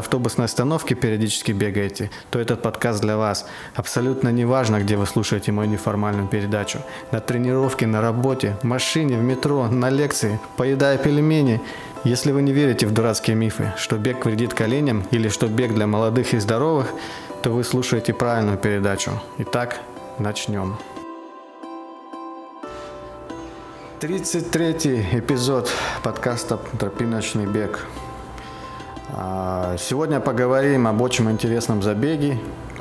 автобусной остановки периодически бегаете, то этот подкаст для вас. Абсолютно не важно, где вы слушаете мою неформальную передачу. На тренировке, на работе, в машине, в метро, на лекции, поедая пельмени. Если вы не верите в дурацкие мифы, что бег вредит коленям или что бег для молодых и здоровых, то вы слушаете правильную передачу. Итак, начнем. 33 эпизод подкаста «Тропиночный бег». А, сегодня поговорим об очень интересном забеге,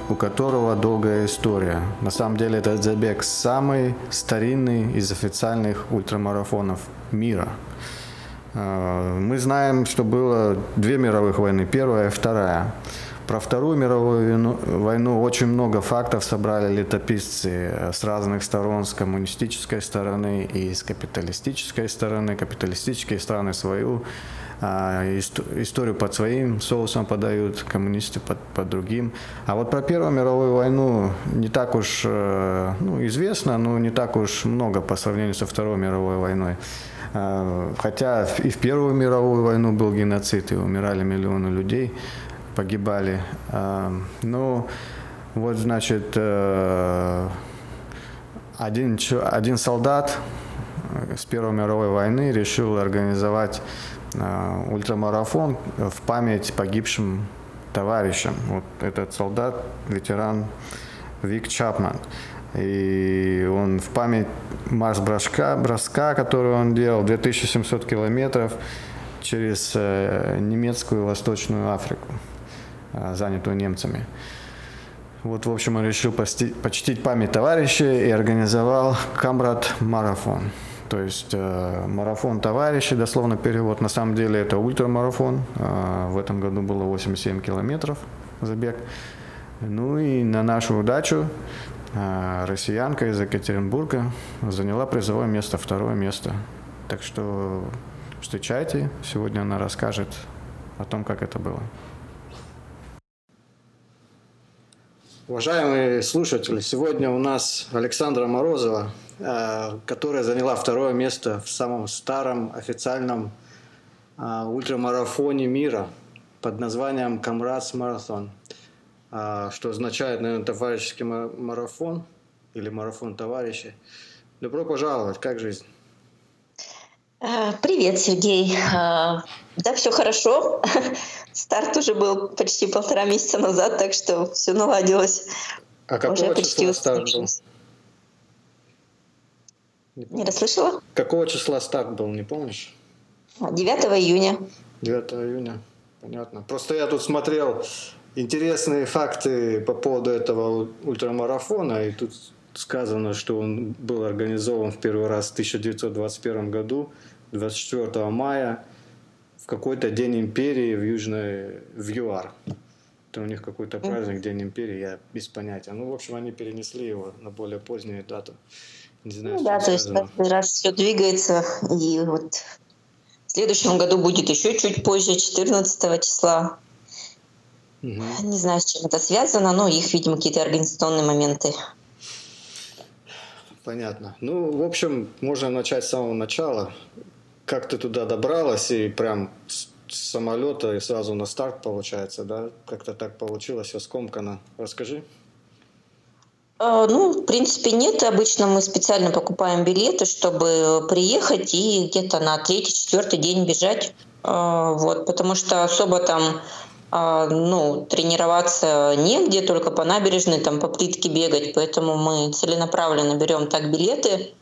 у которого долгая история. На самом деле этот забег самый старинный из официальных ультрамарафонов мира. А, мы знаем, что было две мировых войны, первая и вторая. Про Вторую мировую войну очень много фактов собрали летописцы с разных сторон, с коммунистической стороны и с капиталистической стороны. Капиталистические страны свою а, историю под своим соусом подают, коммунисты под, под другим. А вот про Первую мировую войну не так уж э, ну, известно, но не так уж много по сравнению со Второй мировой войной. А, хотя и в Первую мировую войну был геноцид, и умирали миллионы людей, погибали. А, ну, вот, значит, э, один, один солдат с Первой мировой войны решил организовать Э, ультрамарафон в память погибшим товарищам. Вот этот солдат, ветеран Вик Чапман. И он в память марш-броска, броска, который он делал, 2700 километров через э, немецкую Восточную Африку, занятую немцами. Вот, в общем, он решил почтить память товарища и организовал Камрад марафон. То есть э, марафон товарищей, дословно перевод. На самом деле это ультрамарафон. Э, в этом году было 87 километров забег. Ну и на нашу удачу э, россиянка из Екатеринбурга заняла призовое место, второе место. Так что встречайте. Сегодня она расскажет о том, как это было. Уважаемые слушатели, сегодня у нас Александра Морозова, Э, которая заняла второе место в самом старом официальном э, ультрамарафоне мира под названием Камрадс Марафон, э, что означает, наверное, товарищеский марафон или марафон товарищей. Добро пожаловать, как жизнь? Привет, Сергей. Да, все хорошо. Старт уже был почти полтора месяца назад, так что все наладилось. А какого уже почти старт был? Не, не расслышала? Какого числа старт был, не помнишь? 9 июня. 9 июня, понятно. Просто я тут смотрел интересные факты по поводу этого ультрамарафона, и тут сказано, что он был организован в первый раз в 1921 году, 24 мая, какой-то день империи в Южной, в ЮАР. Это у них какой-то праздник, День империи, я без понятия. Ну, в общем, они перенесли его на более позднюю дату. Не знаю, ну, да, то есть каждый раз все двигается, и вот в следующем году будет еще чуть позже, 14 числа. Угу. Не знаю, с чем это связано, но их, видимо, какие-то организационные моменты. Понятно. Ну, в общем, можно начать с самого начала. Как ты туда добралась и прям с самолета и сразу на старт получается, да? Как-то так получилось, все скомкано. Расскажи. А, ну, в принципе, нет. Обычно мы специально покупаем билеты, чтобы приехать и где-то на третий, четвертый день бежать. А, вот, потому что особо там а, ну, тренироваться негде, только по набережной, там, по плитке бегать. Поэтому мы целенаправленно берем так билеты.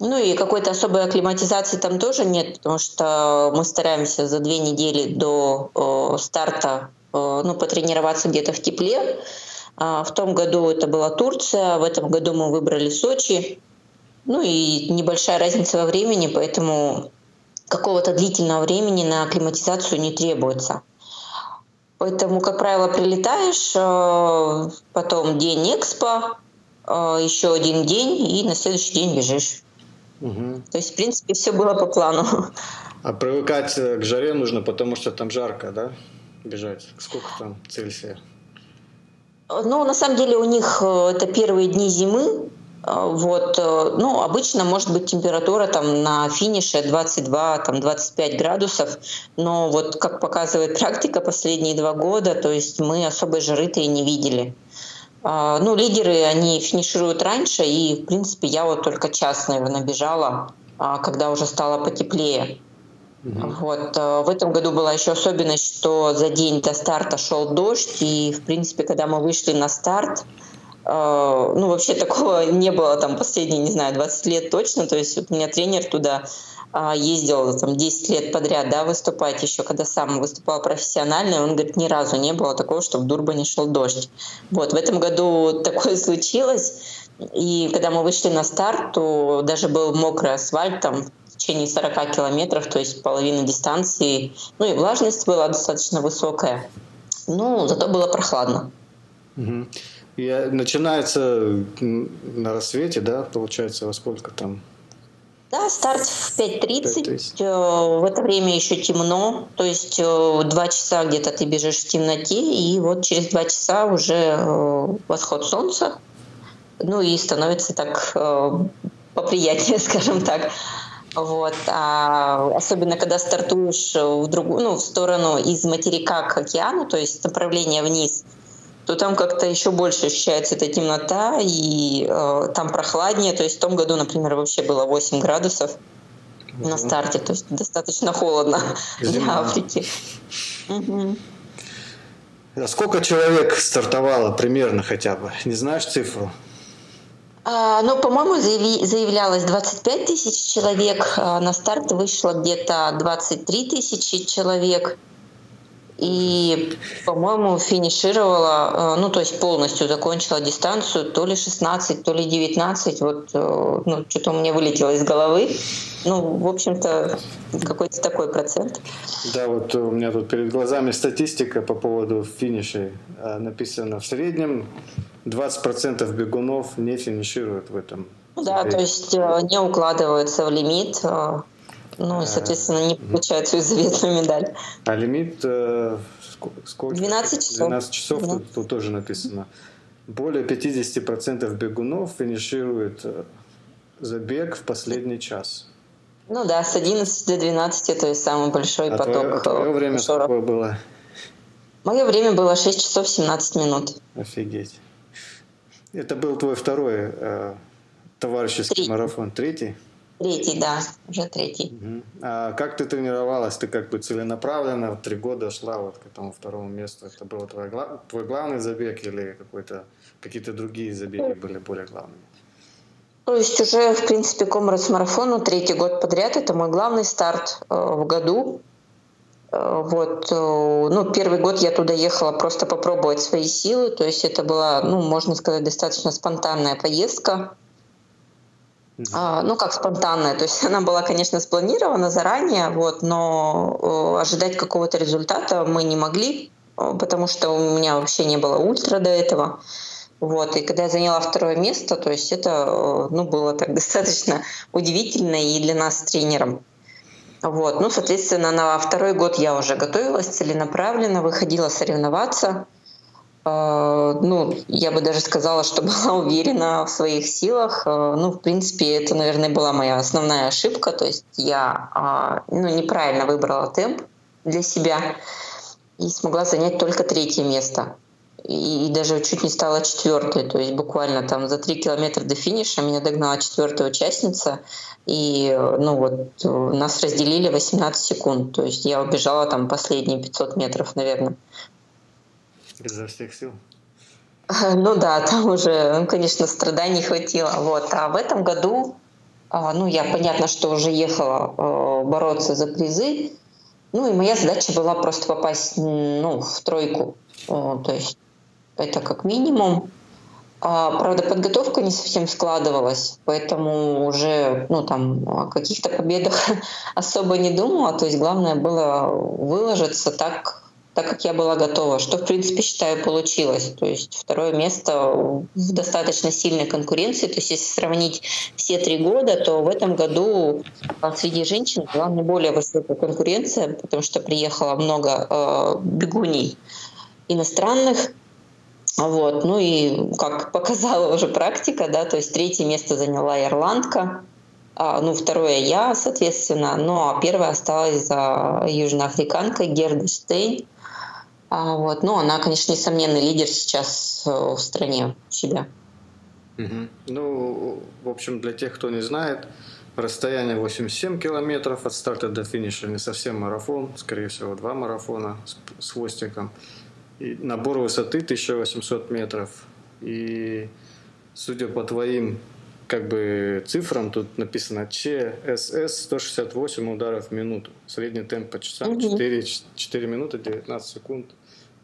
Ну и какой-то особой акклиматизации там тоже нет, потому что мы стараемся за две недели до старта ну, потренироваться где-то в тепле. А, в том году это была Турция, в этом году мы выбрали Сочи. Ну и небольшая разница во времени, поэтому какого-то длительного времени на акклиматизацию не требуется. Поэтому, как правило, прилетаешь, э, потом день экспо, э, еще один день, и на следующий день бежишь. Угу. То есть, в принципе, все было по плану. А привыкать к жаре нужно, потому что там жарко, да? Бежать. Сколько там Цельсия? Ну, на самом деле у них э, это первые дни зимы, вот, ну, обычно может быть температура там на финише 22, там 25 градусов, но вот как показывает практика последние два года, то есть мы особой жары-то и не видели. А, ну, лидеры, они финишируют раньше, и, в принципе, я вот только час, наверное, бежала, а, когда уже стало потеплее. Mm-hmm. Вот. А, в этом году была еще особенность, что за день до старта шел дождь, и, в принципе, когда мы вышли на старт, ну, вообще такого не было там последние, не знаю, 20 лет точно. То есть вот у меня тренер туда ездил там 10 лет подряд, да, выступать еще, когда сам выступал профессионально, он говорит, ни разу не было такого, что в Дурбане шел дождь. Вот, в этом году такое случилось, и когда мы вышли на старт, то даже был мокрый асфальт там в течение 40 километров, то есть половина дистанции, ну и влажность была достаточно высокая. Ну, зато было прохладно. Угу. И начинается на рассвете, да, получается, во сколько там? Да, старт в 5.30. Э, в это время еще темно. То есть э, два часа где-то ты бежишь в темноте, и вот через два часа уже э, восход солнца. Ну и становится так поприятнее, скажем так. Вот. А особенно когда стартуешь в другую, ну, в сторону из материка к океану, то есть направление вниз – то там как-то еще больше ощущается эта темнота, и э, там прохладнее. То есть в том году, например, вообще было 8 градусов на старте, то есть достаточно холодно Зима. для Африки. Угу. А сколько человек стартовало примерно хотя бы? Не знаешь цифру? А, ну, по-моему, заявлялось 25 тысяч человек. А на старт вышло где-то 23 тысячи человек и, по-моему, финишировала, э, ну, то есть полностью закончила дистанцию то ли 16, то ли 19, вот, э, ну, что-то у меня вылетело из головы. Ну, в общем-то, какой-то такой процент. Да, вот у меня тут перед глазами статистика по поводу финишей. Э, написано, в среднем 20% бегунов не финишируют в этом. Ну да, то есть не укладываются в лимит. Ну, и, соответственно, не получают свою заветную медаль. А лимит э, сколько? 12 часов. 12 часов, 12. Тут, тут тоже написано. Более 50% бегунов финишируют э, забег в последний час. Ну да, с 11 до 12 то есть самый большой а поток. Твое, твое время шоров. какое было? Мое время было 6 часов 17 минут. Офигеть. Это был твой второй э, товарищеский Третий. марафон, третий? Третий, да, уже третий. Угу. А как ты тренировалась? Ты как бы целенаправленно три года шла вот к этому второму месту. Это был твой, твой главный забег или какой-то какие-то другие забеги были более главными? То есть уже, в принципе, Комрас марафону третий год подряд. Это мой главный старт э, в году. Э, вот, э, ну, первый год я туда ехала просто попробовать свои силы. То есть это была, ну, можно сказать, достаточно спонтанная поездка. А, ну, как спонтанная. То есть она была, конечно, спланирована заранее, вот, но э, ожидать какого-то результата мы не могли, э, потому что у меня вообще не было ультра до этого. Вот, и когда я заняла второе место, то есть это э, ну, было так достаточно удивительно и для нас с тренером. Вот, ну, соответственно, на второй год я уже готовилась целенаправленно, выходила соревноваться – ну, я бы даже сказала, что была уверена в своих силах. А, ну, в принципе, это, наверное, была моя основная ошибка. То есть я а, ну, неправильно выбрала темп для себя и смогла занять только третье место. И, и даже чуть не стала четвертой. То есть буквально там за три километра до финиша меня догнала четвертая участница. И ну вот нас разделили 18 секунд. То есть я убежала там последние 500 метров, наверное. Изо всех сил. Ну да, там уже, ну, конечно, страданий хватило. Вот. А в этом году, а, ну, я понятно, что уже ехала э, бороться за призы. Ну, и моя задача была просто попасть ну, в тройку. То есть это как минимум. А, правда, подготовка не совсем складывалась, поэтому уже ну, там, о каких-то победах особо не думала. То есть главное было выложиться так, так как я была готова, что, в принципе, считаю, получилось. То есть второе место в достаточно сильной конкуренции. То есть если сравнить все три года, то в этом году а, среди женщин была не более высокая конкуренция, потому что приехало много э, бегуней иностранных. Вот. Ну и, как показала уже практика, да, то есть третье место заняла ирландка, а, ну, второе я, соответственно, ну, а первое осталось за южноафриканкой Герда Штейн. А, вот. Ну, она, конечно, несомненный лидер сейчас э, в стране себя. Угу. Ну, в общем, для тех, кто не знает, расстояние 87 километров от старта до финиша, не совсем марафон, скорее всего, два марафона с, с хвостиком. И набор высоты 1800 метров. И судя по твоим как бы цифрам, тут написано ЧСС 168 ударов в минуту. Средний темп по часам 4, 4 минуты 19 секунд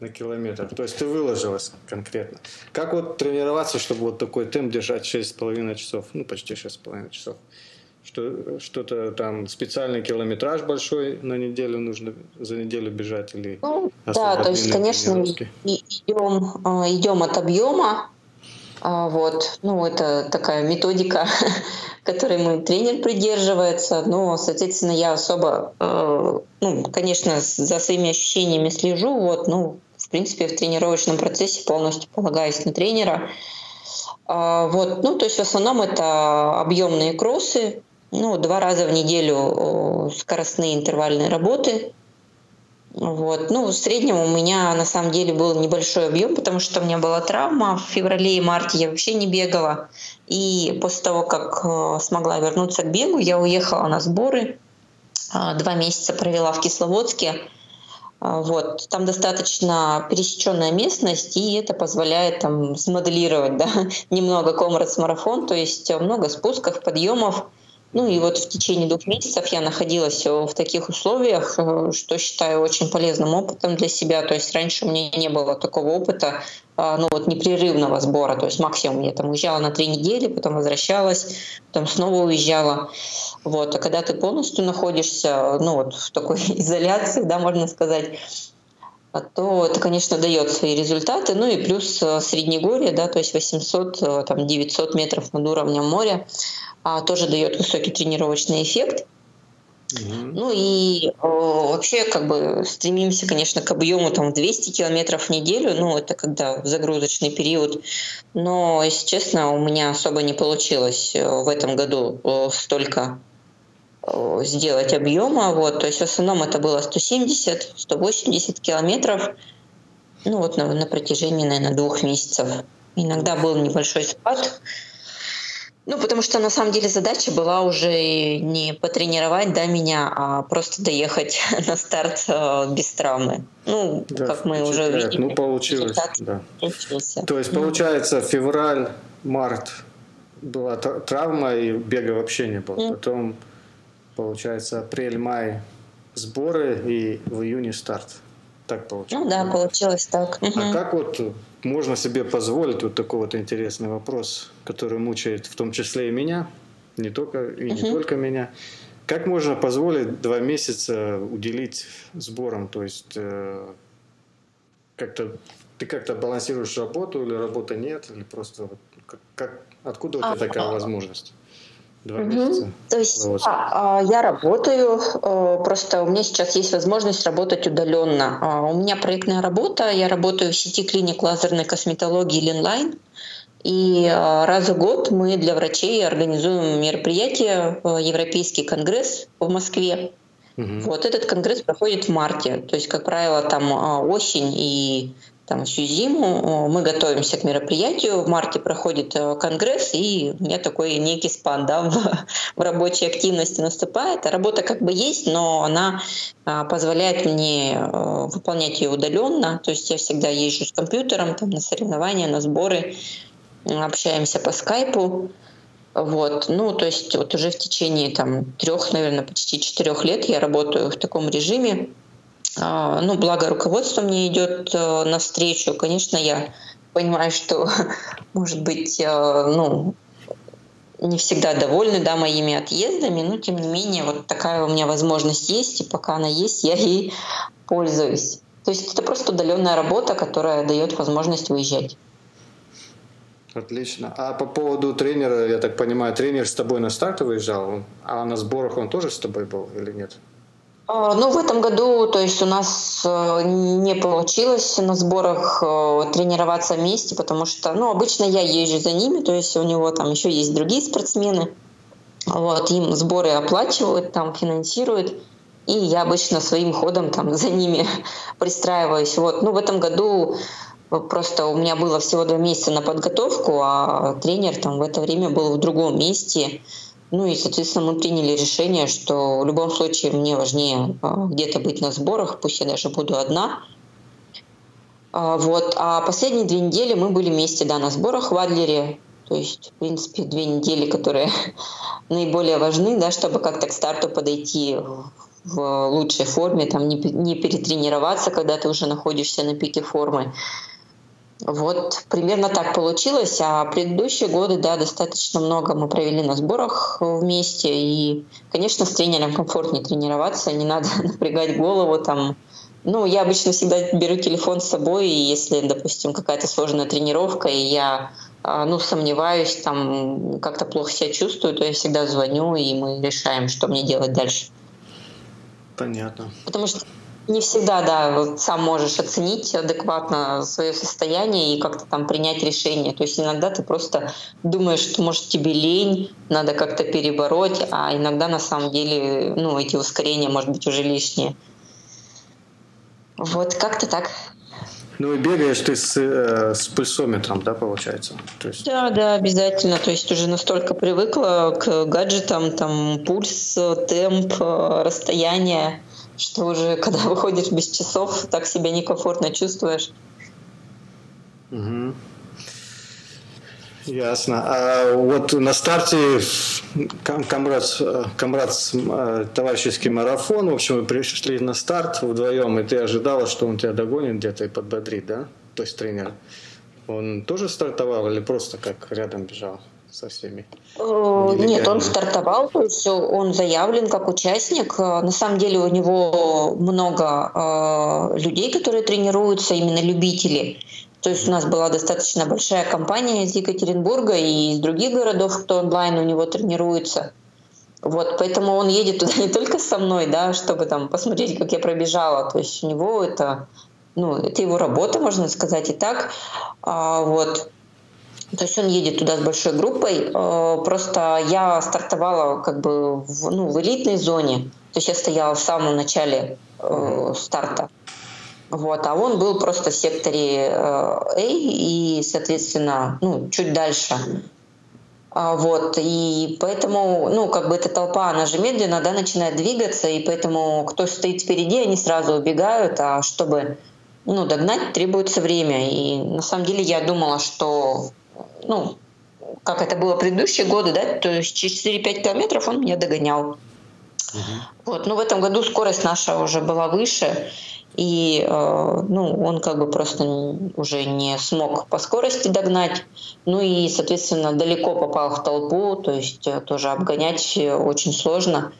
на километр. То есть ты выложилась конкретно. Как вот тренироваться, чтобы вот такой темп держать 6,5 часов, ну почти 6,5 часов? Что, что-то там специальный километраж большой на неделю нужно за неделю бежать или ну, да то есть конечно идем а, идем от объема а, вот ну это такая методика которой мой тренер придерживается но соответственно я особо э, ну конечно за своими ощущениями слежу вот ну принципе, в тренировочном процессе полностью полагаюсь на тренера. А, вот, ну, то есть в основном это объемные кроссы, ну, два раза в неделю скоростные интервальные работы. Вот. Ну, в среднем у меня на самом деле был небольшой объем, потому что у меня была травма. В феврале и марте я вообще не бегала. И после того, как э, смогла вернуться к бегу, я уехала на сборы. А, два месяца провела в Кисловодске. А, вот. Там достаточно пересеченная местность, и это позволяет там смоделировать да, немного комрадс-марафон, то есть много спусков, подъемов. Ну и вот в течение двух месяцев я находилась в таких условиях, э, что считаю очень полезным опытом для себя. То есть раньше у меня не было такого опыта, ну вот непрерывного сбора. То есть максимум я там уезжала на три недели, потом возвращалась, потом снова уезжала. Вот. А когда ты полностью находишься ну вот в такой изоляции, да, можно сказать, а то это, конечно, дает свои результаты. Ну и плюс э, Среднегорье, да, то есть 800, э, там 900 метров над уровнем моря, а, тоже дает высокий тренировочный эффект. Ну и о, вообще как бы стремимся, конечно, к объему там 200 километров в неделю, ну это когда загрузочный период, но, если честно, у меня особо не получилось э, в этом году столько сделать объема. Вот, то есть в основном это было 170-180 километров ну, вот на, на протяжении, наверное, двух месяцев. Иногда был небольшой спад. Ну, потому что на самом деле задача была уже не потренировать да, меня, а просто доехать на старт э, без травмы. Ну, да, как мы уже видели. Ну, получилось, да. Получился. То есть, получается, февраль, март была травма, и бега вообще не было. Mm. Потом Получается, апрель-май сборы и в июне старт. Так получилось. Ну да, получилось так. А как вот можно себе позволить вот такой вот интересный вопрос, который мучает в том числе и меня, не только и не только меня. Как можно позволить два месяца уделить сборам? То есть э, как-то ты как-то балансируешь работу или работы нет, или просто вот, как, как откуда у тебя а, такая а, возможность? Два угу. месяца. То есть а, а, я работаю, а, просто у меня сейчас есть возможность работать удаленно. А, у меня проектная работа, я работаю в сети клиник лазерной косметологии Линлайн. И а, раз в год мы для врачей организуем мероприятие, а, Европейский конгресс в Москве. Угу. Вот этот конгресс проходит в марте. То есть, как правило, там осень и там всю зиму мы готовимся к мероприятию. В марте проходит э, конгресс, и у меня такой некий спад да, в, в рабочей активности наступает. Работа как бы есть, но она а, позволяет мне э, выполнять ее удаленно. То есть я всегда езжу с компьютером там, на соревнования, на сборы, общаемся по скайпу. Вот. Ну, то есть вот уже в течение там, трех, наверное, почти четырех лет я работаю в таком режиме. А, ну, благо руководство мне идет э, навстречу. Конечно, я понимаю, что, может быть, э, ну, не всегда довольны да, моими отъездами, но тем не менее вот такая у меня возможность есть, и пока она есть, я ей пользуюсь. То есть это просто удаленная работа, которая дает возможность выезжать. Отлично. А по поводу тренера, я так понимаю, тренер с тобой на старты выезжал, а на сборах он тоже с тобой был или нет? А, ну, в этом году, то есть у нас э, не получилось на сборах э, тренироваться вместе, потому что, ну, обычно я езжу за ними, то есть у него там еще есть другие спортсмены, вот, им сборы оплачивают, там финансируют, и я обычно своим ходом там за ними пристраиваюсь. Вот, ну, в этом году Просто у меня было всего два месяца на подготовку, а тренер там в это время был в другом месте. Ну и, соответственно, мы приняли решение, что в любом случае мне важнее а, где-то быть на сборах, пусть я даже буду одна. А, вот. А последние две недели мы были вместе, да, на сборах в Адлере. То есть, в принципе, две недели, которые наиболее важны, да, чтобы как-то к старту подойти в лучшей форме, там не, не перетренироваться, когда ты уже находишься на пике формы. Вот примерно так получилось. А предыдущие годы, да, достаточно много мы провели на сборах вместе. И, конечно, с тренером комфортнее тренироваться, не надо напрягать голову там. Ну, я обычно всегда беру телефон с собой, и если, допустим, какая-то сложная тренировка, и я а, ну, сомневаюсь, там как-то плохо себя чувствую, то я всегда звоню, и мы решаем, что мне делать дальше. Понятно. Потому что не всегда, да, вот сам можешь оценить адекватно свое состояние и как-то там принять решение. То есть иногда ты просто думаешь, что, может, тебе лень, надо как-то перебороть, а иногда на самом деле, ну, эти ускорения, может быть, уже лишние. Вот как-то так. Ну и бегаешь ты с, э, с пульсометром, да, получается? То есть... Да, да, обязательно. То есть уже настолько привыкла к гаджетам, там пульс, темп, э, расстояние что уже когда выходишь без часов, так себя некомфортно чувствуешь. Угу. Ясно. А вот на старте Камрад, Камрад э, товарищеский марафон, в общем, вы пришли на старт вдвоем, и ты ожидала, что он тебя догонит где-то и подбодрит, да? То есть тренер. Он тоже стартовал или просто как рядом бежал? Со всеми? Э, нет, он стартовал, то есть он заявлен как участник. Э, на самом деле у него много э, людей, которые тренируются, именно любители. То есть у нас была достаточно большая компания из Екатеринбурга и из других городов, кто онлайн у него тренируется. Вот, поэтому он едет туда не только со мной, да, чтобы там посмотреть, как я пробежала. То есть у него это, ну, это его работа, можно сказать и так. А, вот. То есть он едет туда с большой группой. Э, просто я стартовала как бы в, ну, в элитной зоне. То есть я стояла в самом начале э, старта. Вот, а он был просто в секторе э, A и, соответственно, ну, чуть дальше. А, вот, и поэтому, ну, как бы эта толпа, она же медленно, да, начинает двигаться, и поэтому кто стоит впереди, они сразу убегают, а чтобы, ну, догнать, требуется время. И на самом деле я думала, что ну, как это было в предыдущие годы, да, то есть через 4-5 километров он меня догонял. Угу. Вот, но в этом году скорость наша уже была выше, и э, ну, он как бы просто уже не смог по скорости догнать, ну и, соответственно, далеко попал в толпу, то есть э, тоже обгонять очень сложно.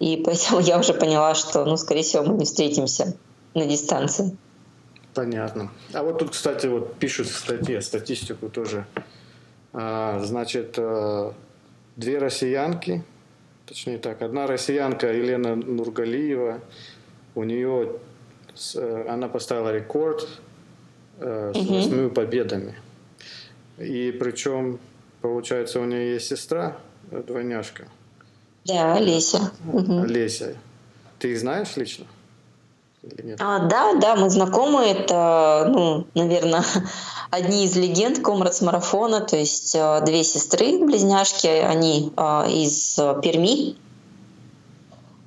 И поэтому я уже поняла, что, ну, скорее всего, мы не встретимся на дистанции. Понятно. А вот тут, кстати, вот пишут в статье, статистику тоже. А, значит, э, две россиянки, точнее так, одна россиянка Елена Нургалиева, у нее, э, она поставила рекорд э, с восьми победами. И причем, получается, у нее есть сестра, двойняшка. Да, Олеся. Олеся. Ты их знаешь лично? А, да, да, мы знакомы. Это, ну, наверное, одни из легенд Комрадс марафона. То есть э, две сестры, близняшки, они а, из э, Перми.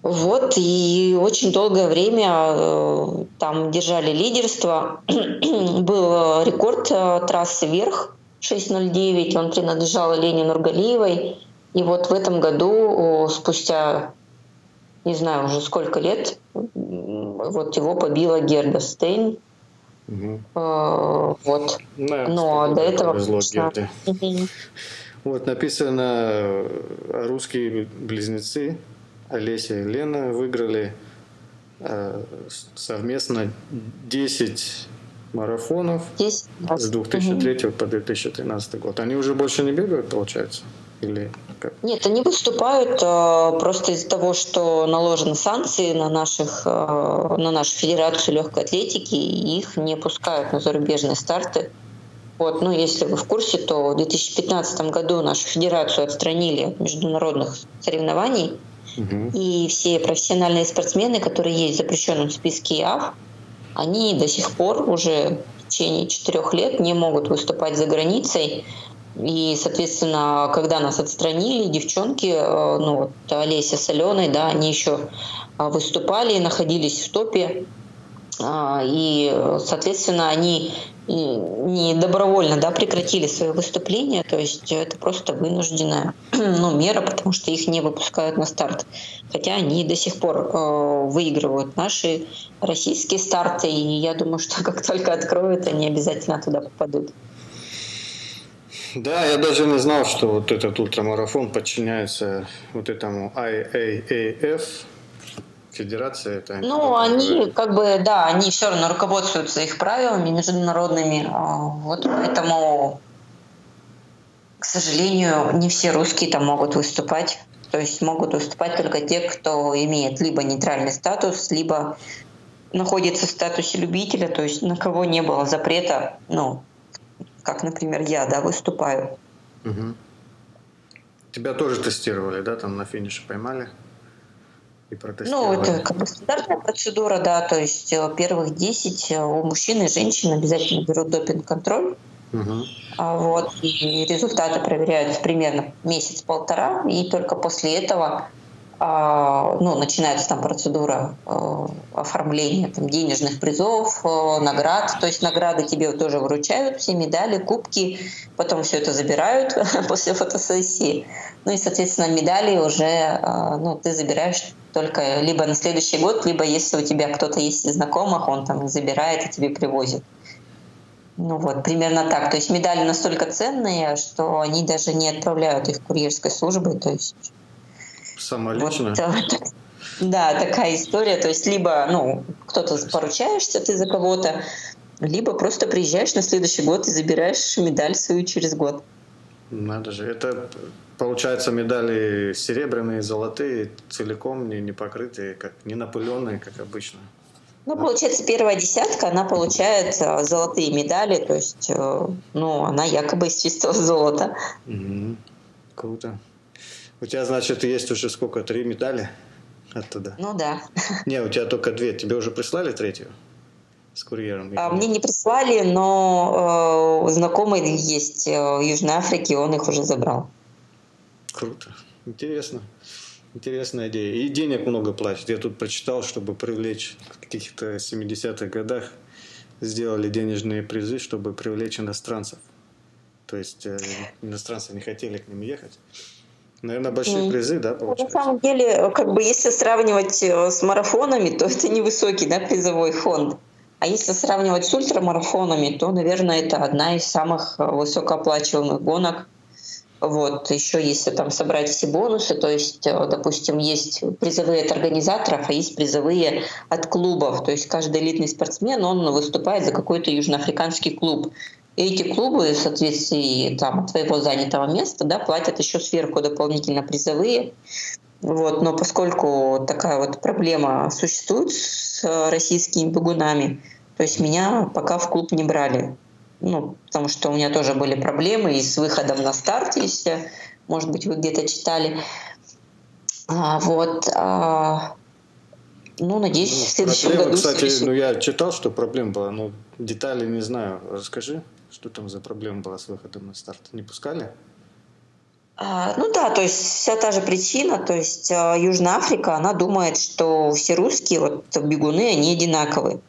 Вот, и очень долгое время там держали лидерство. Был рекорд трассы вверх 6.09, он принадлежал Лене Нургалиевой. И вот в этом году, спустя не знаю уже сколько лет, вот его побила Герда Стейн. Угу. А, вот. Да, Но до этого... Повезло Герде. Вот написано, русские близнецы Олеся и Лена выиграли э, совместно 10 марафонов 10, с 2003 угу. по 2013 год. Они уже больше не бегают, получается? Или как? Нет, они выступают э, просто из-за того, что наложены санкции на, наших, э, на нашу Федерацию легкой атлетики, и их не пускают на зарубежные старты. Вот, ну, если вы в курсе, то в 2015 году нашу федерацию отстранили от международных соревнований, угу. и все профессиональные спортсмены, которые есть в запрещенном списке ИАФ, они до сих пор уже в течение четырех лет не могут выступать за границей. И, соответственно, когда нас отстранили, девчонки, э, ну вот Олеся с Аленой, да, они еще э, выступали, находились в топе. А, и, соответственно, они не добровольно да, прекратили свое выступление, то есть это просто вынужденная ну, мера, потому что их не выпускают на старт. Хотя они до сих пор э, выигрывают наши российские старты, и я думаю, что как только откроют, они обязательно туда попадут. Да, я даже не знал, что вот этот ультрамарафон подчиняется вот этому IAAF, федерация это ну они как бы да они все равно руководствуются их правилами международными а, вот поэтому к сожалению не все русские там могут выступать. То есть могут выступать только те кто имеет либо нейтральный статус либо находится в статусе любителя то есть на кого не было запрета ну как например я да выступаю угу. тебя тоже тестировали да там на финише поймали и Ну, это как бы стандартная процедура, да, то есть э, первых 10 э, у мужчин и женщин обязательно берут допинг-контроль. Угу. Вот, и результаты проверяются примерно месяц-полтора, и только после этого ну, начинается там процедура э, оформления там, денежных призов, наград. То есть награды тебе тоже вручают, все медали, кубки, потом все это забирают после фотосессии. Ну и, соответственно, медали уже ну, ты забираешь только либо на следующий год, либо если у тебя кто-то есть из знакомых, он там забирает и тебе привозит. Ну вот, примерно так. То есть медали настолько ценные, что они даже не отправляют их курьерской службой. То есть Самолично? Вот, да, такая история. То есть либо ну, кто-то поручаешься ты за кого-то, либо просто приезжаешь на следующий год и забираешь медаль свою через год. Надо же. Это Получается, медали серебряные, золотые, целиком не, не покрытые, как не напыленные, как обычно. Ну, получается, первая десятка, она получает э, золотые медали, то есть, э, ну, она якобы из чистого золота. Угу. Круто. У тебя, значит, есть уже сколько? Три медали оттуда? Ну да. Не, у тебя только две. Тебе уже прислали третью? С курьером? А, мне не прислали, но э, знакомый есть э, в Южной Африке, он их уже забрал. Круто. Интересно. Интересная идея. И денег много платят. Я тут прочитал, чтобы привлечь в каких-то 70-х годах сделали денежные призы, чтобы привлечь иностранцев. То есть э, иностранцы не хотели к ним ехать. Наверное, большие mm. призы, да, получается? На самом деле, как бы если сравнивать э, с марафонами, то это невысокий да, призовой фонд. А если сравнивать с ультрамарафонами, то, наверное, это одна из самых э, высокооплачиваемых гонок вот, еще если там собрать все бонусы, то есть, э, допустим, есть призовые от организаторов, а есть призовые от клубов. То есть каждый элитный спортсмен, он выступает за какой-то южноафриканский клуб. И эти клубы в соответствии там, твоего занятого места да, платят еще сверху дополнительно призовые. Вот, но поскольку такая вот проблема существует с российскими бегунами, то есть меня пока в клуб не брали ну, потому что у меня тоже были проблемы и с выходом на старт, если, может быть, вы где-то читали. А, вот. А, ну, надеюсь, ну, в следующем проблема, году... Кстати, следующем... ну, я читал, что проблема была, но детали не знаю. Расскажи, что там за проблема была с выходом на старт? Не пускали? А, ну да, то есть вся та же причина, то есть а, Южная Африка, она думает, что все русские вот бегуны, они одинаковые.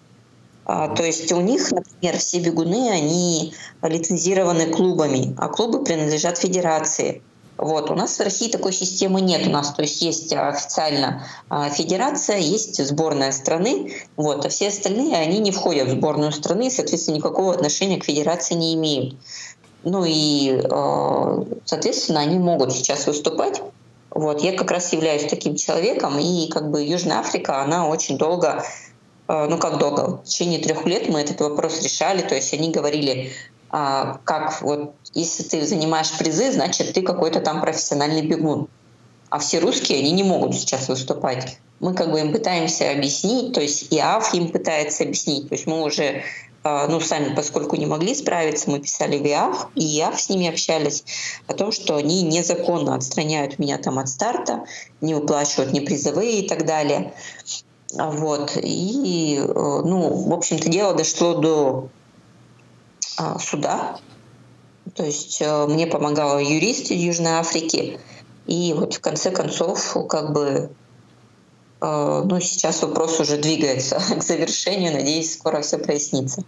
А, то есть у них, например, все бегуны, они лицензированы клубами, а клубы принадлежат федерации. Вот. У нас в России такой системы нет. У нас то есть есть официально а, федерация, есть сборная страны, вот, а все остальные, они не входят в сборную страны, соответственно, никакого отношения к федерации не имеют. Ну и, а, соответственно, они могут сейчас выступать Вот, я как раз являюсь таким человеком, и как бы Южная Африка, она очень долго, ну как долго, в течение трех лет мы этот вопрос решали, то есть они говорили, а, как вот, если ты занимаешь призы, значит, ты какой-то там профессиональный бегун. А все русские, они не могут сейчас выступать. Мы как бы им пытаемся объяснить, то есть и АФ им пытается объяснить. То есть мы уже а, ну, сами, поскольку не могли справиться, мы писали в ИАФ, и ИАФ с ними общались о том, что они незаконно отстраняют меня там от старта, не выплачивают ни призовые и так далее. Вот. И, э, ну, в общем-то, дело дошло до суда. То есть э, мне помогала юрист из Южной Африки. И вот в конце концов, как бы Э, ну, сейчас вопрос уже двигается к завершению. Надеюсь, скоро все прояснится.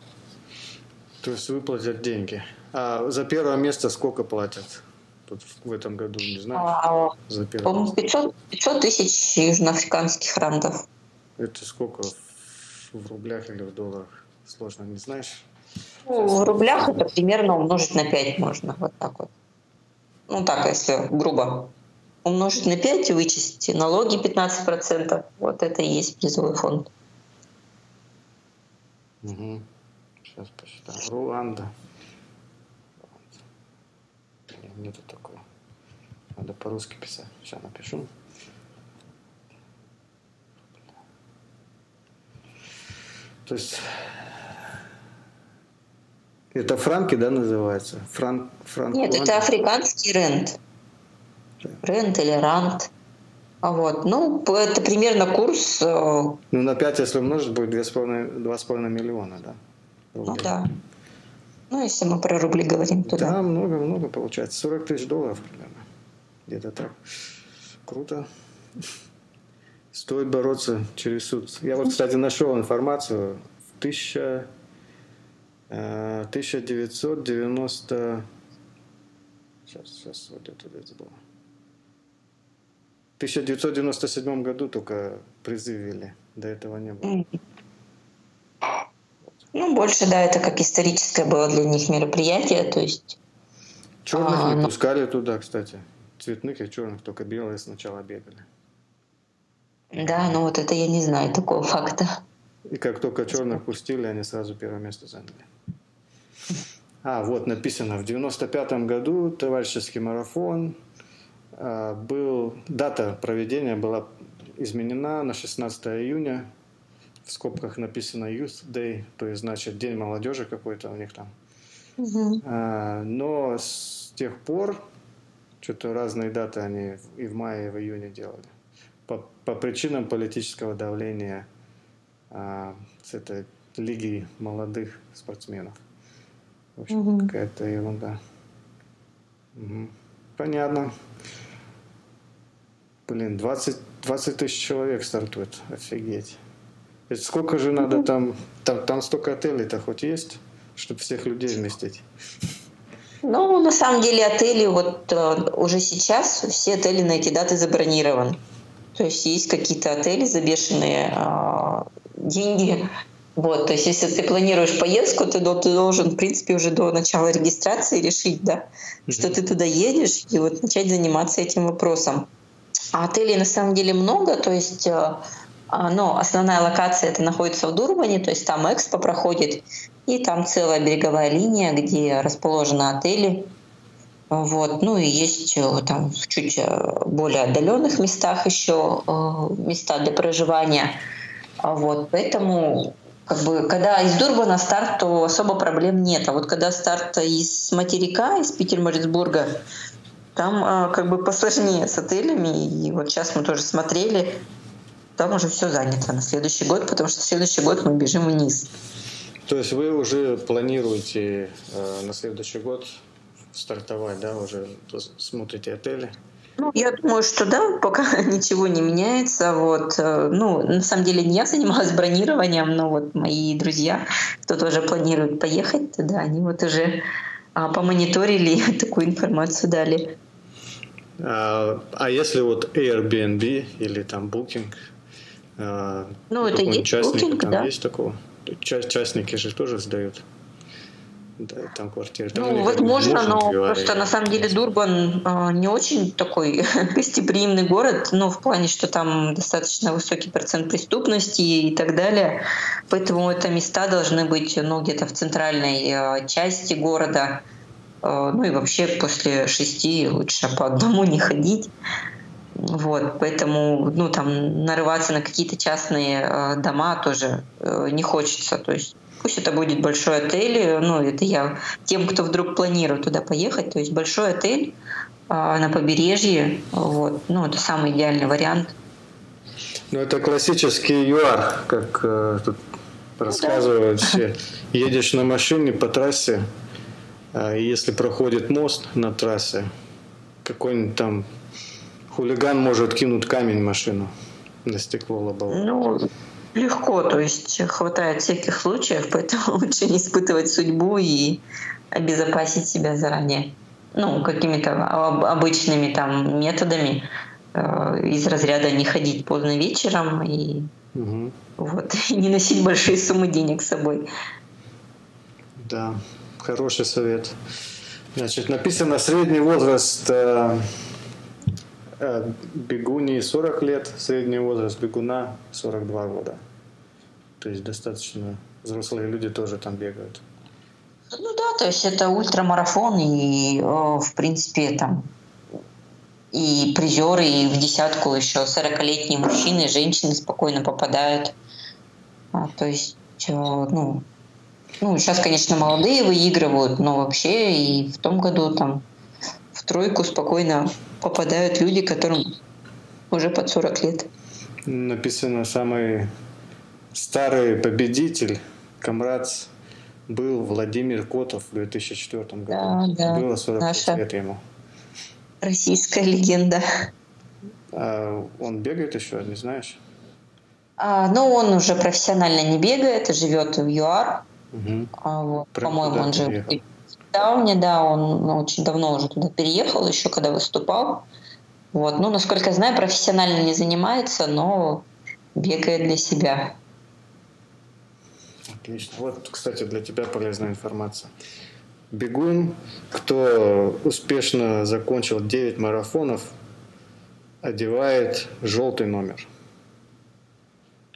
То есть выплатят деньги. А за первое место сколько платят? Тут в этом году, не знаю. А, за первое 500, 500 тысяч южноафриканских рандов. Это сколько в рублях или в долларах? Сложно, не знаешь? Ну, в рублях это примерно умножить на 5 можно. Вот так вот. Ну так, если грубо умножить на 5 и вычесть налоги 15%. Вот это и есть призовой фонд. Угу. Сейчас посчитаю. Руанда. Нет, нету такого. Надо по-русски писать. Сейчас напишу. То есть это франки, да, называется? Франк, франк Нет, это африканский рент рент или рант. А вот. Ну, это примерно курс... Э, ну, на 5, если умножить, будет 2,5 миллиона, да? Рублей. Ну, да. Ну, если мы про рубли говорим, то да. Да, много-много получается. 40 тысяч долларов примерно. Где-то так. Круто. Стоит бороться через суд. Я вот, кстати, нашел информацию. В 1000, 1990... Сейчас, сейчас, вот это, это было. 1997 году только призы ввели. До этого не было. Ну, больше, да, это как историческое было для них мероприятие, то есть... Черных а, не но... пускали туда, кстати. Цветных и черных, только белые сначала бегали. Да, ну вот это я не знаю такого факта. И как только черных пустили, они сразу первое место заняли. А, вот написано, в 95 году товарищеский марафон, а, был, дата проведения была изменена на 16 июня. В скобках написано Youth Day, то есть значит День молодежи какой-то у них там. Угу. Но с тех пор что-то разные даты они и в мае, и в июне делали. По, по причинам политического давления а, с этой лиги молодых спортсменов. В общем, угу. какая-то ерунда. Угу. Понятно. Блин, 20, 20 тысяч человек стартует. Офигеть. Это сколько же надо там, там, там столько отелей-то хоть есть, чтобы всех людей вместить? Ну, на самом деле отели вот э, уже сейчас все отели на эти даты забронированы. То есть есть какие-то отели за бешеные э, деньги. Вот, то есть если ты планируешь поездку, ты, ты должен, в принципе, уже до начала регистрации решить, да, mm-hmm. что ты туда едешь и вот начать заниматься этим вопросом. А отелей на самом деле много, то есть а, ну, основная локация это находится в Дурбане, то есть там Экспо проходит, и там целая береговая линия, где расположены отели. Вот. Ну и есть э, там в чуть э, более отдаленных местах еще места для проживания. Вот. Поэтому как бы, когда из Дурбана старт, то особо проблем нет. А вот когда старт из материка, из Питер-Морицбурга, там а, как бы посложнее с отелями. И вот сейчас мы тоже смотрели, там уже все занято на следующий год, потому что следующий год мы бежим вниз. То есть вы уже планируете э, на следующий год стартовать, да, уже смотрите отели? Ну, я думаю, что да, пока ничего не меняется. Вот, э, ну, на самом деле не я занималась бронированием, но вот мои друзья, кто тоже планирует поехать туда, они вот уже а, помониторили такую информацию дали. А, а если вот Airbnb или там Booking? А, ну, это есть Booking, там да. есть такого? Частники же тоже сдают. Да, там квартиры. Там ну, возможно, но просто на самом деле Дурбан э, не очень такой гостеприимный город, ну, в плане, что там достаточно высокий процент преступности и так далее. Поэтому это места должны быть, ну, где-то в центральной э, части города. Э, ну и вообще после шести лучше по одному не ходить. Вот, поэтому, ну, там, нарываться на какие-то частные э, дома тоже э, не хочется. То есть Пусть это будет большой отель, ну, это я тем, кто вдруг планирует туда поехать, то есть большой отель а, на побережье, вот, ну, это самый идеальный вариант. Ну, это классический ЮАР, как э, тут рассказывают все. Едешь на машине по трассе, э, если проходит мост на трассе, какой-нибудь там хулиган может кинуть камень в машину на стекло лобовое. Ну, Легко, то есть хватает всяких случаев, поэтому лучше не испытывать судьбу и обезопасить себя заранее. Ну, какими-то обычными там методами э, из разряда не ходить поздно вечером и угу. вот, и не носить большие суммы денег с собой. Да, хороший совет. Значит, написано средний возраст э, бегуни 40 лет, средний возраст бегуна 42 года. То есть достаточно взрослые люди тоже там бегают. Ну да, то есть это ультрамарафон, и в принципе там и призеры, и в десятку еще 40-летние мужчины и женщины спокойно попадают. А, то есть, ну, ну, сейчас, конечно, молодые выигрывают, но вообще и в том году там в тройку спокойно попадают люди, которым уже под 40 лет. Написано самый старый победитель, комрадс, был Владимир Котов в 2004 году. Да, да. Было 40 Наша лет ему. Российская легенда. А он бегает еще, не знаешь? А, ну, он уже профессионально не бегает, живет в ЮАР. Угу. А, вот, по-моему, он же в Дауне, да, он ну, очень давно уже туда переехал, еще когда выступал. Вот. Ну, насколько я знаю, профессионально не занимается, но бегает для себя. Отлично. Вот, кстати, для тебя полезная информация. Бегун, кто успешно закончил 9 марафонов, одевает желтый номер.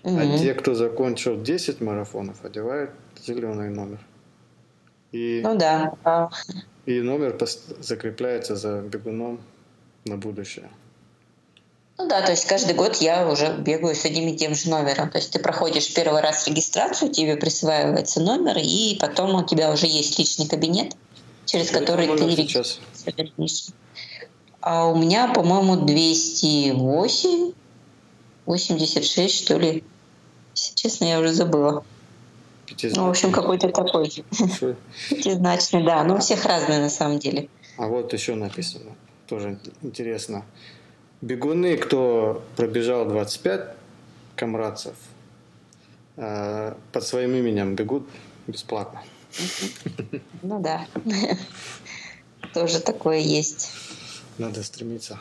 Mm-hmm. А те, кто закончил 10 марафонов, одевают зеленый номер. И, ну да. И номер закрепляется за бегуном на будущее. Ну да, то есть каждый год я уже бегаю с одним и тем же номером. То есть ты проходишь первый раз регистрацию, тебе присваивается номер, и потом у тебя уже есть личный кабинет, через Что который ты регистрируешься. А у меня, по-моему, 208, 86, что ли. Честно, я уже забыла. Ну, в общем, какой-то такой. Пятизначный, да. Ну, у всех разные на самом деле. А вот еще написано, тоже интересно. Бегуны, кто пробежал 25 комрадцев, э, под своим именем бегут бесплатно. Ну да, тоже такое есть. Надо стремиться.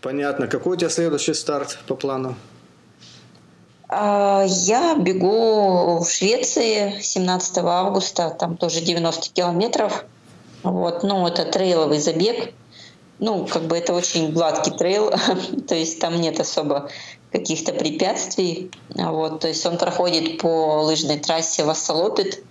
Понятно. Какой у тебя следующий старт по плану? А, я бегу в Швеции 17 августа, там тоже 90 километров. Вот, ну, это трейловый забег ну, как бы это очень гладкий трейл, то есть там нет особо каких-то препятствий. Вот, то есть он проходит по лыжной трассе Вассалопит.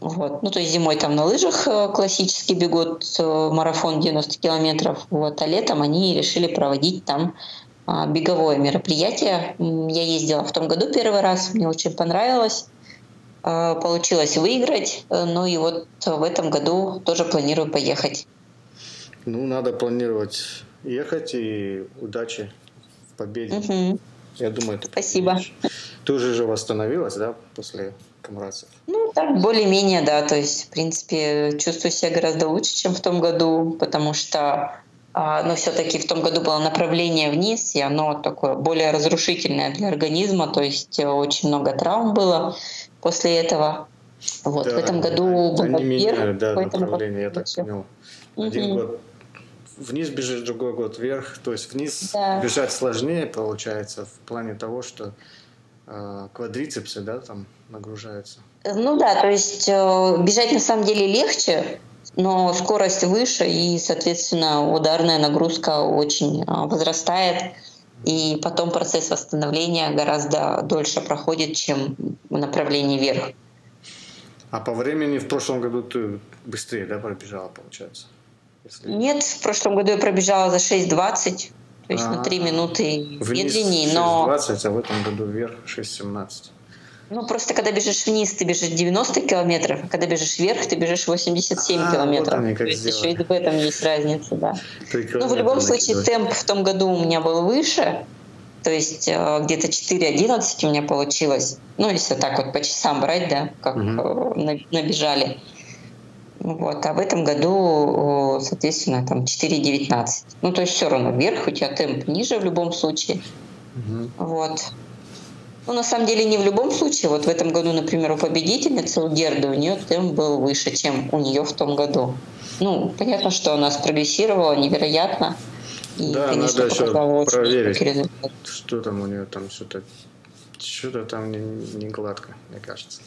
Вот. Ну, то есть зимой там на лыжах э, классически бегут э, марафон 90 километров, вот, а летом они решили проводить там а, беговое мероприятие. Я ездила в том году первый раз, мне очень понравилось. А, получилось выиграть, э, ну и вот в этом году тоже планирую поехать. Ну, надо планировать ехать и удачи в победе. Угу. Я думаю, ты Спасибо. Победишь. Ты уже же восстановилась, да, после комрадцев? Ну, так, более-менее, да. То есть, в принципе, чувствую себя гораздо лучше, чем в том году, потому что а, но все-таки в том году было направление вниз, и оно такое более разрушительное для организма, то есть э, очень много травм было после этого. Вот, да, в этом году было вверх, да, направление, я так понял. Один угу. год вниз бежишь, другой год вверх. То есть вниз да. бежать сложнее получается в плане того, что э, квадрицепсы, да, там нагружаются. Ну да, то есть э, бежать на самом деле легче, но скорость выше и, соответственно, ударная нагрузка очень э, возрастает. И потом процесс восстановления гораздо дольше проходит, чем в направлении вверх. А по времени в прошлом году ты быстрее, да, пробежала, получается? Если... Нет, в прошлом году я пробежала за 6.20, то есть А-а-а. на 3 минуты медленнее, но... 6.20, а в этом году вверх 6.17. Ну, просто когда бежишь вниз, ты бежишь 90 километров, а когда бежишь вверх, ты бежишь 87 а, километров. Вот То есть еще и в этом есть разница, да. Ну, в любом случае, темп в том году у меня был выше, то есть э, где-то 4.11 у меня получилось. Ну, если так вот по часам брать, да, как угу. набежали. Вот. А в этом году, соответственно, там 4.19. Ну, то есть все равно вверх, у тебя темп ниже в любом случае. Угу. Вот. Ну, на самом деле, не в любом случае. Вот в этом году, например, у победительницы, у Герды, у нее темп был выше, чем у нее в том году. Ну, понятно, что она спрогрессировала невероятно. И, да, конечно, надо еще проверить, что там у нее там что-то что-то там не, не гладко, мне кажется.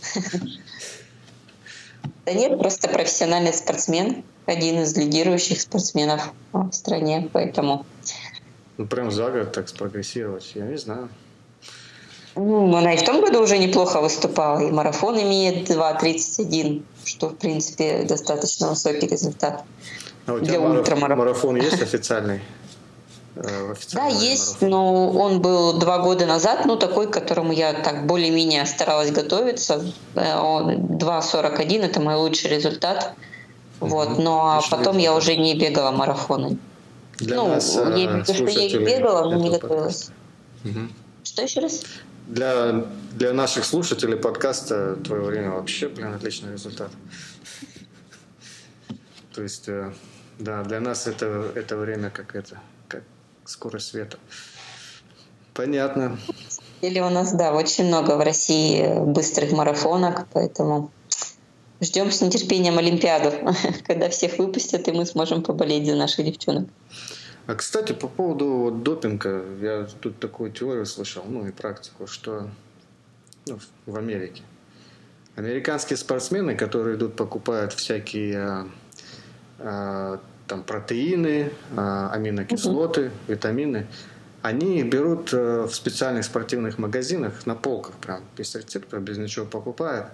Да нет, просто профессиональный спортсмен, один из лидирующих спортсменов в стране, поэтому... Ну, прям за год так спрогрессировать, я не знаю. Ну, она и в том году уже неплохо выступала, и марафон имеет 2.31, что, в принципе, достаточно высокий результат. А у тебя марафон, марафон есть официальный? Э, да, есть, марафон. но он был два года назад, ну такой, к которому я так более-менее старалась готовиться. 2.41 это мой лучший результат. Вот, но а потом я уже не бегала марафоны. Для ну, нас, я что я бегала, но не готовилась. Угу. Что еще раз? Для, для наших слушателей подкаста твое время вообще, блин, отличный результат. То есть, э, да, для нас это, это время как это, как скорость света. Понятно. Или у нас, да, очень много в России быстрых марафонок, поэтому ждем с нетерпением Олимпиаду, когда всех выпустят, и мы сможем поболеть за наших девчонок. А, кстати, по поводу вот, допинга, я тут такую теорию слышал, ну и практику, что ну, в Америке американские спортсмены, которые идут покупают всякие а, а, там протеины, а, аминокислоты, угу. витамины, они берут а, в специальных спортивных магазинах на полках прям без рецепта, без ничего покупают.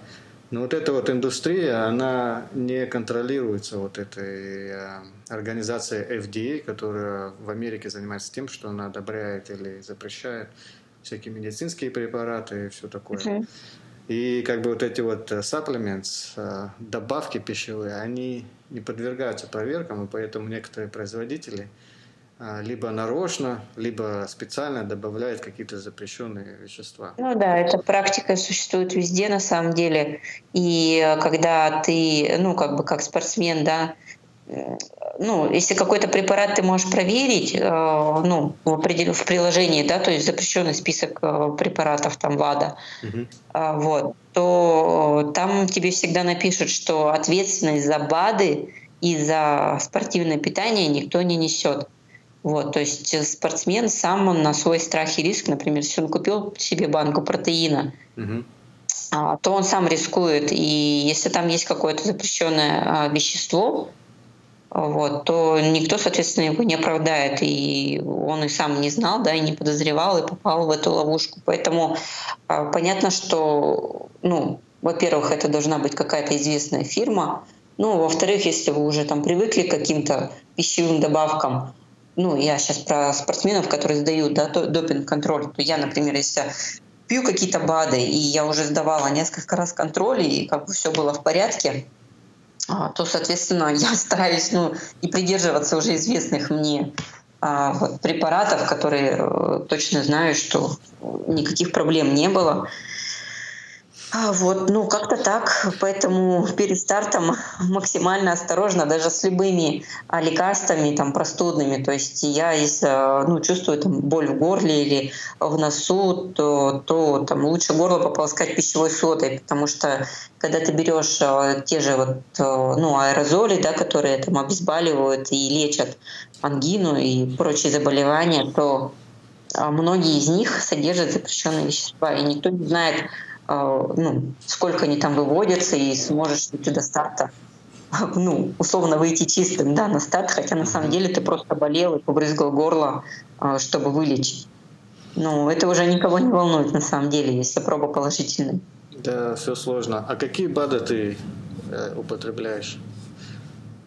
Но вот эта вот индустрия, она не контролируется вот этой э, организацией FDA, которая в Америке занимается тем, что она одобряет или запрещает всякие медицинские препараты и все такое. Okay. И как бы вот эти вот э, supplements, э, добавки пищевые, они не подвергаются проверкам, и поэтому некоторые производители – а, либо нарочно, либо специально добавляет какие-то запрещенные вещества. Ну да, эта практика существует везде на самом деле. И э, когда ты, ну как бы как спортсмен, да, э, ну, если какой-то препарат ты можешь проверить, э, ну, в, определен... в приложении, да, то есть запрещенный список препаратов там ВАДА, угу. вот, то там тебе всегда напишут, что ответственность за БАДы и за спортивное питание никто не несет. Вот, то есть э, спортсмен сам он на свой страх и риск, например, если он купил себе банку протеина, угу. то он сам рискует. И если там есть какое-то запрещенное а, вещество, вот, то никто, соответственно, его не оправдает. И он и сам не знал, да, и не подозревал, и попал в эту ловушку. Поэтому а, понятно, что, ну, во-первых, это должна быть какая-то известная фирма. Ну, во-вторых, если вы уже там привыкли к каким-то пищевым добавкам, ну, я сейчас про спортсменов, которые сдают да, допинг-контроль, то я, например, если пью какие-то БАДы, и я уже сдавала несколько раз контроль, и как бы все было в порядке, а, то, соответственно, я стараюсь ну, не придерживаться уже известных мне а, препаратов, которые э, точно знаю, что никаких проблем не было. А, вот, ну как-то так, поэтому перед стартом максимально осторожно, даже с любыми а, лекарствами там простудными. То есть я если ну, чувствую там боль в горле или в носу, то, то там лучше горло пополоскать пищевой содой, потому что когда ты берешь а, те же вот, ну, аэрозоли, да, которые там обезболивают и лечат ангину и прочие заболевания, то а многие из них содержат запрещенные вещества, и никто не знает, а, ну, сколько они там выводятся, и сможешь ли ты до старта ну, условно выйти чистым да, на старт, хотя на самом деле ты просто болел и побрызгал горло, а, чтобы вылечить. Ну, это уже никого не волнует на самом деле, если проба положительная. Да, все сложно. А какие БАДы ты э, употребляешь?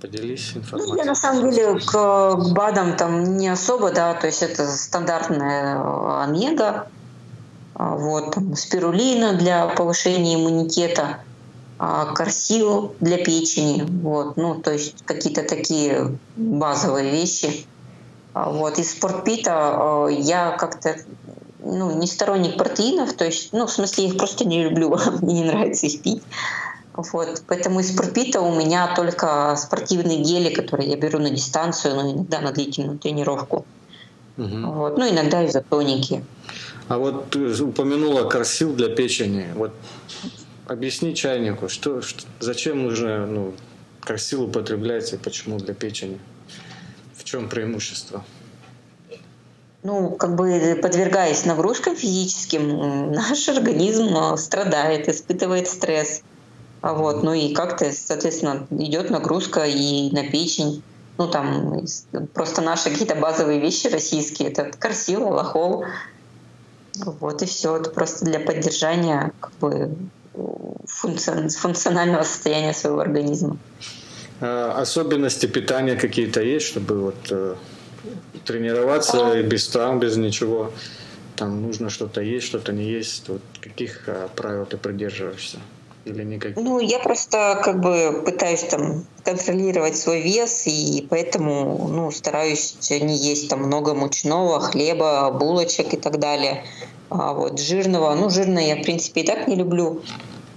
Поделись информацией. Ну, я на самом деле к, к БАДам там не особо, да, то есть это стандартная э, омега, а, вот, там, спирулина для повышения иммунитета, а, корсил для печени, вот, ну, то есть какие-то такие базовые вещи. А, вот, из спортпита я как-то ну, не сторонник протеинов, то есть, ну, в смысле, я их просто не люблю, мне не нравится их пить. Вот, поэтому из спортпита у меня только спортивные гели, которые я беру на дистанцию, но иногда на длительную тренировку. Угу. Вот, ну, иногда изотоники. А вот упомянула корсил для печени. Вот объясни чайнику, что, что зачем нужно ну, корсил употреблять и почему для печени? В чем преимущество? ну, как бы подвергаясь нагрузкам физическим, наш организм э, страдает, испытывает стресс. А вот, ну и как-то, соответственно, идет нагрузка и на печень. Ну, там просто наши какие-то базовые вещи российские, это корсил, лохол. Вот и все. Это просто для поддержания как бы, функционального состояния своего организма. А особенности питания какие-то есть, чтобы вот э, тренироваться а... без травм, без ничего. Там нужно что-то есть, что-то не есть. Вот каких а, правил ты придерживаешься? Или никаких? Ну, я просто как бы пытаюсь там контролировать свой вес, и поэтому ну, стараюсь не есть там много мучного, хлеба, булочек и так далее. А вот жирного, ну, жирное я, в принципе, и так не люблю.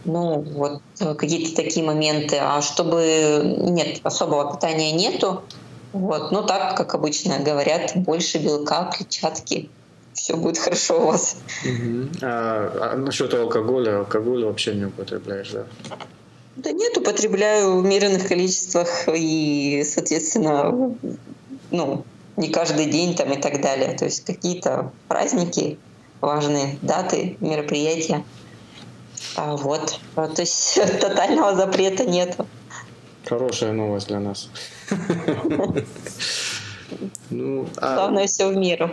Ну, вот э, какие-то такие моменты. А чтобы нет, особого питания нету, вот. Но так, как обычно говорят, больше белка, клетчатки. Все будет хорошо у вас. Угу. А, а насчет алкоголя, алкоголь вообще не употребляешь, да? Да нет, употребляю в умеренных количествах и, соответственно, ну, не каждый день там и так далее. То есть какие-то праздники, важные даты, мероприятия. А вот. То есть тотального запрета нет. Хорошая новость для нас. Ну, а Главное все в меру.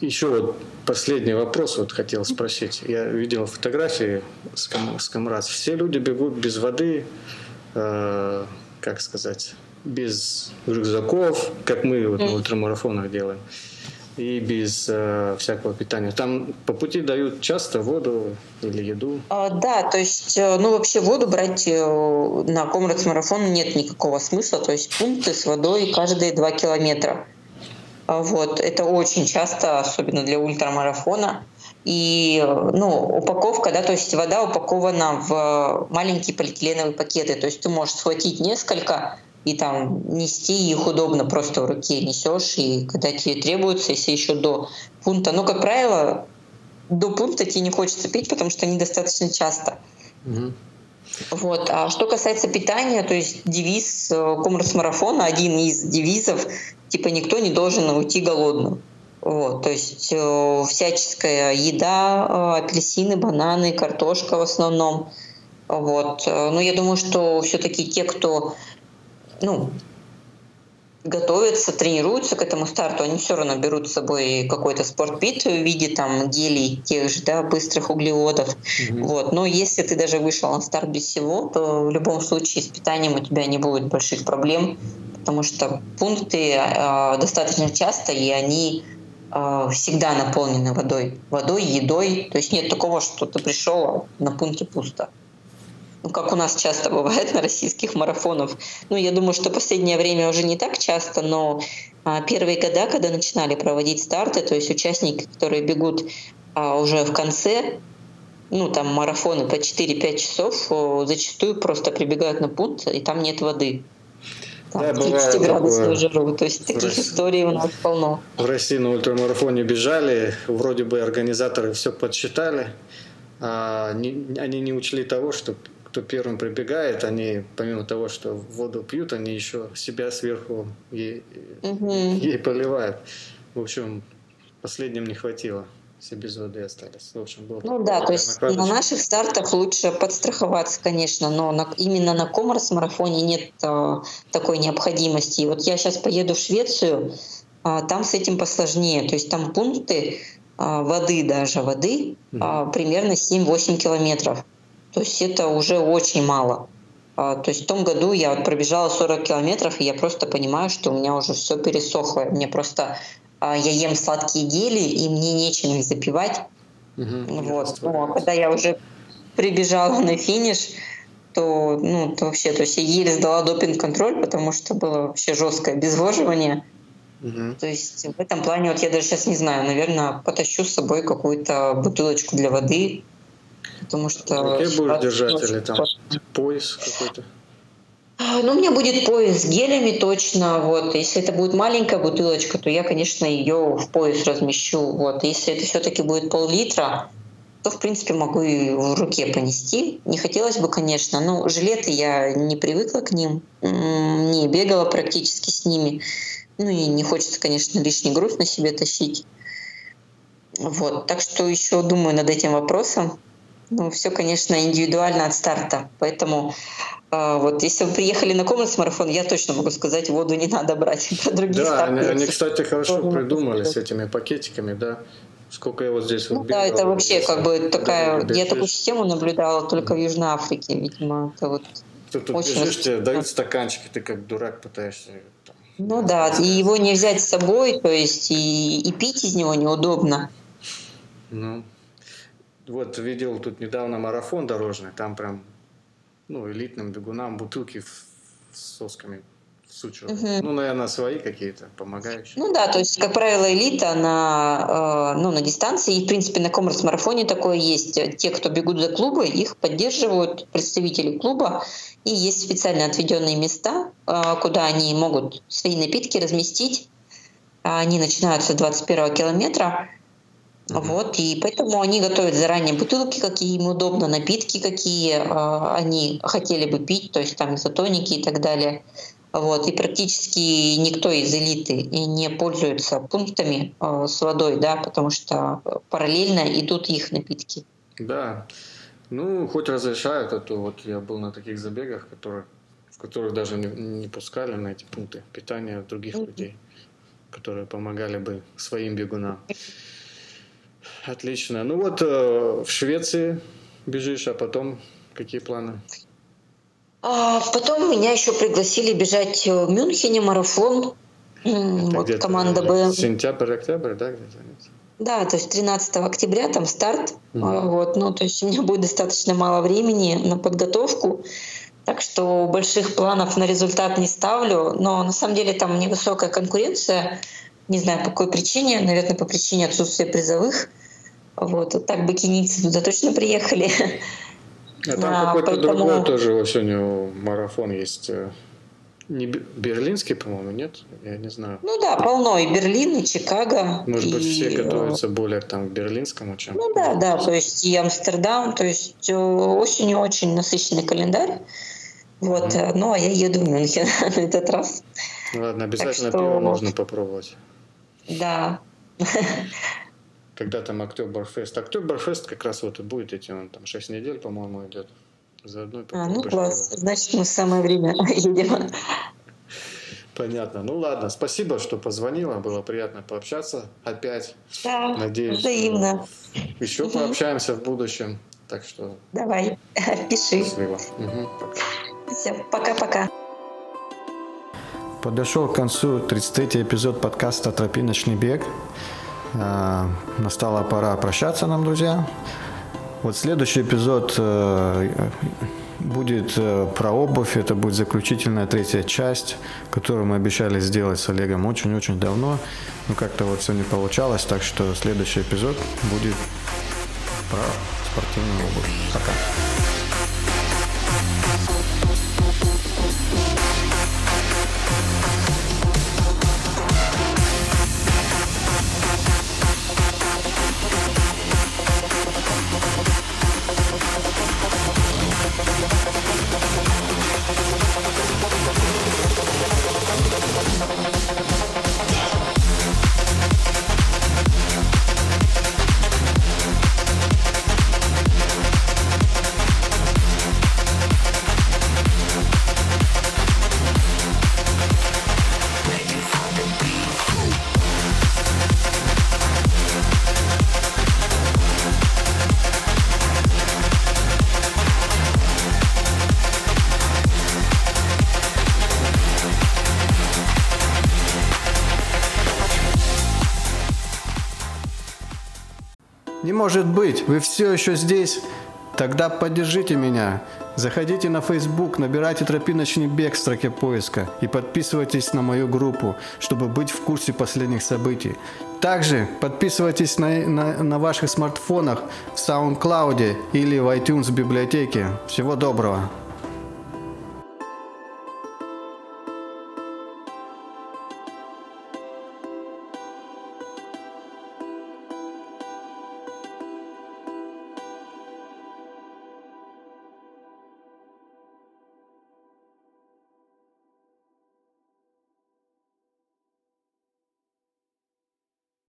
Еще вот последний вопрос вот хотел спросить. Я видел фотографии с, ком, с Камраз. Все люди бегут без воды, э, как сказать, без рюкзаков, как мы вот на ультрамарафонах делаем и без э, всякого питания. Там по пути дают часто воду или еду? А, да, то есть, э, ну вообще воду брать э, на Комрадс марафон нет никакого смысла. То есть пункты с водой каждые два километра. А, вот, это очень часто, особенно для ультрамарафона. И ну, упаковка, да, то есть вода упакована в маленькие полиэтиленовые пакеты. То есть ты можешь схватить несколько и там нести их удобно, просто в руке несешь, и когда тебе требуется, если еще до пункта. Но, как правило, до пункта тебе не хочется пить, потому что они достаточно часто. Угу. Вот. А что касается питания, то есть девиз э, Комрас марафона, один из девизов, типа никто не должен уйти голодным. Вот, то есть э, всяческая еда, э, апельсины, бананы, картошка в основном. Вот. Э, но я думаю, что все-таки те, кто ну, готовятся, тренируются к этому старту, они все равно берут с собой какой-то спортпит в виде там гелей тех же, да, быстрых углеводов. Mm-hmm. Вот. Но если ты даже вышел на старт без всего, то в любом случае с питанием у тебя не будет больших проблем, потому что пункты э, достаточно часто, и они э, всегда наполнены водой. Водой, едой. То есть нет такого, что ты пришел, а на пункте пусто ну, как у нас часто бывает на российских марафонах. Ну, я думаю, что последнее время уже не так часто, но а, первые года, когда начинали проводить старты, то есть участники, которые бегут а, уже в конце, ну, там марафоны по 4-5 часов, зачастую просто прибегают на пункт, и там нет воды. Да, 30 градусную жару. То есть таких России, историй у нас полно. В России на ультрамарафоне бежали, вроде бы организаторы все подсчитали, а не, они не учли того, что кто первым прибегает, они помимо того, что воду пьют, они еще себя сверху ей, угу. ей поливают. В общем, последним не хватило все без воды остались. В общем, было ну да, то есть на наших стартах лучше подстраховаться, конечно, но на, именно на коммерс-марафоне нет а, такой необходимости. И вот я сейчас поеду в Швецию, а, там с этим посложнее. То есть там пункты а, воды даже, воды а, примерно 7-8 километров. То есть это уже очень мало. А, то есть в том году я вот пробежала 40 километров, и я просто понимаю, что у меня уже все пересохло. Мне просто а, я ем сладкие гели, и мне нечем их запивать. Угу, вот. Но когда я уже прибежала на финиш, то, ну, то вообще, то есть я еле сдала допинг-контроль, потому что было вообще жесткое обезвоживание. Угу. То есть в этом плане вот я даже сейчас не знаю, наверное, потащу с собой какую-то бутылочку для воды, потому что... Какие будешь держать или там пояс какой-то? А, ну, у меня будет пояс с гелями точно. Вот. Если это будет маленькая бутылочка, то я, конечно, ее в пояс размещу. Вот. Если это все-таки будет пол-литра, то, в принципе, могу и в руке понести. Не хотелось бы, конечно, но жилеты я не привыкла к ним, не бегала практически с ними. Ну и не хочется, конечно, лишний груз на себе тащить. Вот. Так что еще думаю над этим вопросом. Ну, все, конечно, индивидуально от старта. Поэтому а, вот если вы приехали на коммерс-марафон, я точно могу сказать, воду не надо брать про другие Да, они, они, кстати, хорошо придумали с этими пакетиками, да. Сколько я вот здесь ну, вот Да, это вообще как бы такая... Да, я такую систему наблюдала только в Южной Африке, видимо. Это вот ты тут очень бежишь, тебе дают стаканчик, и ты как дурак пытаешься там, ну да, и его не взять с собой, то есть и, и пить из него неудобно. Ну, вот видел тут недавно марафон дорожный, там прям ну, элитным бегунам бутылки с сосками всучивают. Угу. Ну, наверное, свои какие-то помогающие. Ну да, то есть, как правило, элита на, э, ну, на дистанции, и, в принципе, на коммерс-марафоне такое есть. Те, кто бегут за клубы, их поддерживают представители клуба, и есть специально отведенные места, э, куда они могут свои напитки разместить. Они начинаются с 21 километра, Mm-hmm. Вот, и поэтому они готовят заранее бутылки, какие им удобно, напитки, какие э, они хотели бы пить, то есть там изотоники и так далее. Вот, и практически никто из элиты не пользуется пунктами э, с водой, да, потому что параллельно идут их напитки. Да, ну, хоть разрешают, а то вот я был на таких забегах, которые, в которых даже не, не пускали на эти пункты питания других mm-hmm. людей, которые помогали бы своим бегунам. Отлично. Ну вот э, в Швеции бежишь, а потом какие планы? А потом меня еще пригласили бежать в Мюнхене марафон. Это вот команда Б. Сентябрь, октябрь, да, где-то? Да, то есть 13 октября там старт. Угу. Вот, ну, то есть у меня будет достаточно мало времени на подготовку. Так что больших планов на результат не ставлю. Но на самом деле там невысокая конкуренция. Не знаю, по какой причине. Наверное, по причине отсутствия призовых. Вот, так бакинийцы туда точно приехали. А там а, какой-то поэтому... другой тоже осенью марафон есть. Э, не берлинский, по-моему, нет? Я не знаю. Ну да, полно. И Берлин, и Чикаго. Может и... быть, все готовятся более там, к берлинскому, чем... Ну да, да. То есть и Амстердам. То есть э, осенью очень насыщенный календарь. Вот. Mm. Ну, а я еду в Мюнхен на этот раз. Ладно, обязательно что... пиво нужно попробовать. Да. когда там Октоберфест. Октоберфест как раз вот и будет идти, он там 6 недель, по-моему, идет. Заодно а, ну класс, его. значит мы в самое время едем. Понятно. Ну ладно, спасибо, что позвонила, было приятно пообщаться опять. Да, Надеюсь, взаимно. еще пообщаемся в будущем. Так что... Давай, пиши. Счастливо. Угу. Все, пока-пока. Подошел к концу 33-й эпизод подкаста «Тропиночный бег». Э, настала пора прощаться нам, друзья. Вот следующий эпизод э, будет э, про обувь. Это будет заключительная третья часть, которую мы обещали сделать с Олегом очень-очень давно. Но как-то вот все не получалось, так что следующий эпизод будет про спортивную обувь. Пока. Может быть, вы все еще здесь? Тогда поддержите меня. Заходите на Facebook, набирайте «Тропиночный бег» в строке поиска и подписывайтесь на мою группу, чтобы быть в курсе последних событий. Также подписывайтесь на, на, на ваших смартфонах в SoundCloud или в iTunes библиотеке. Всего доброго!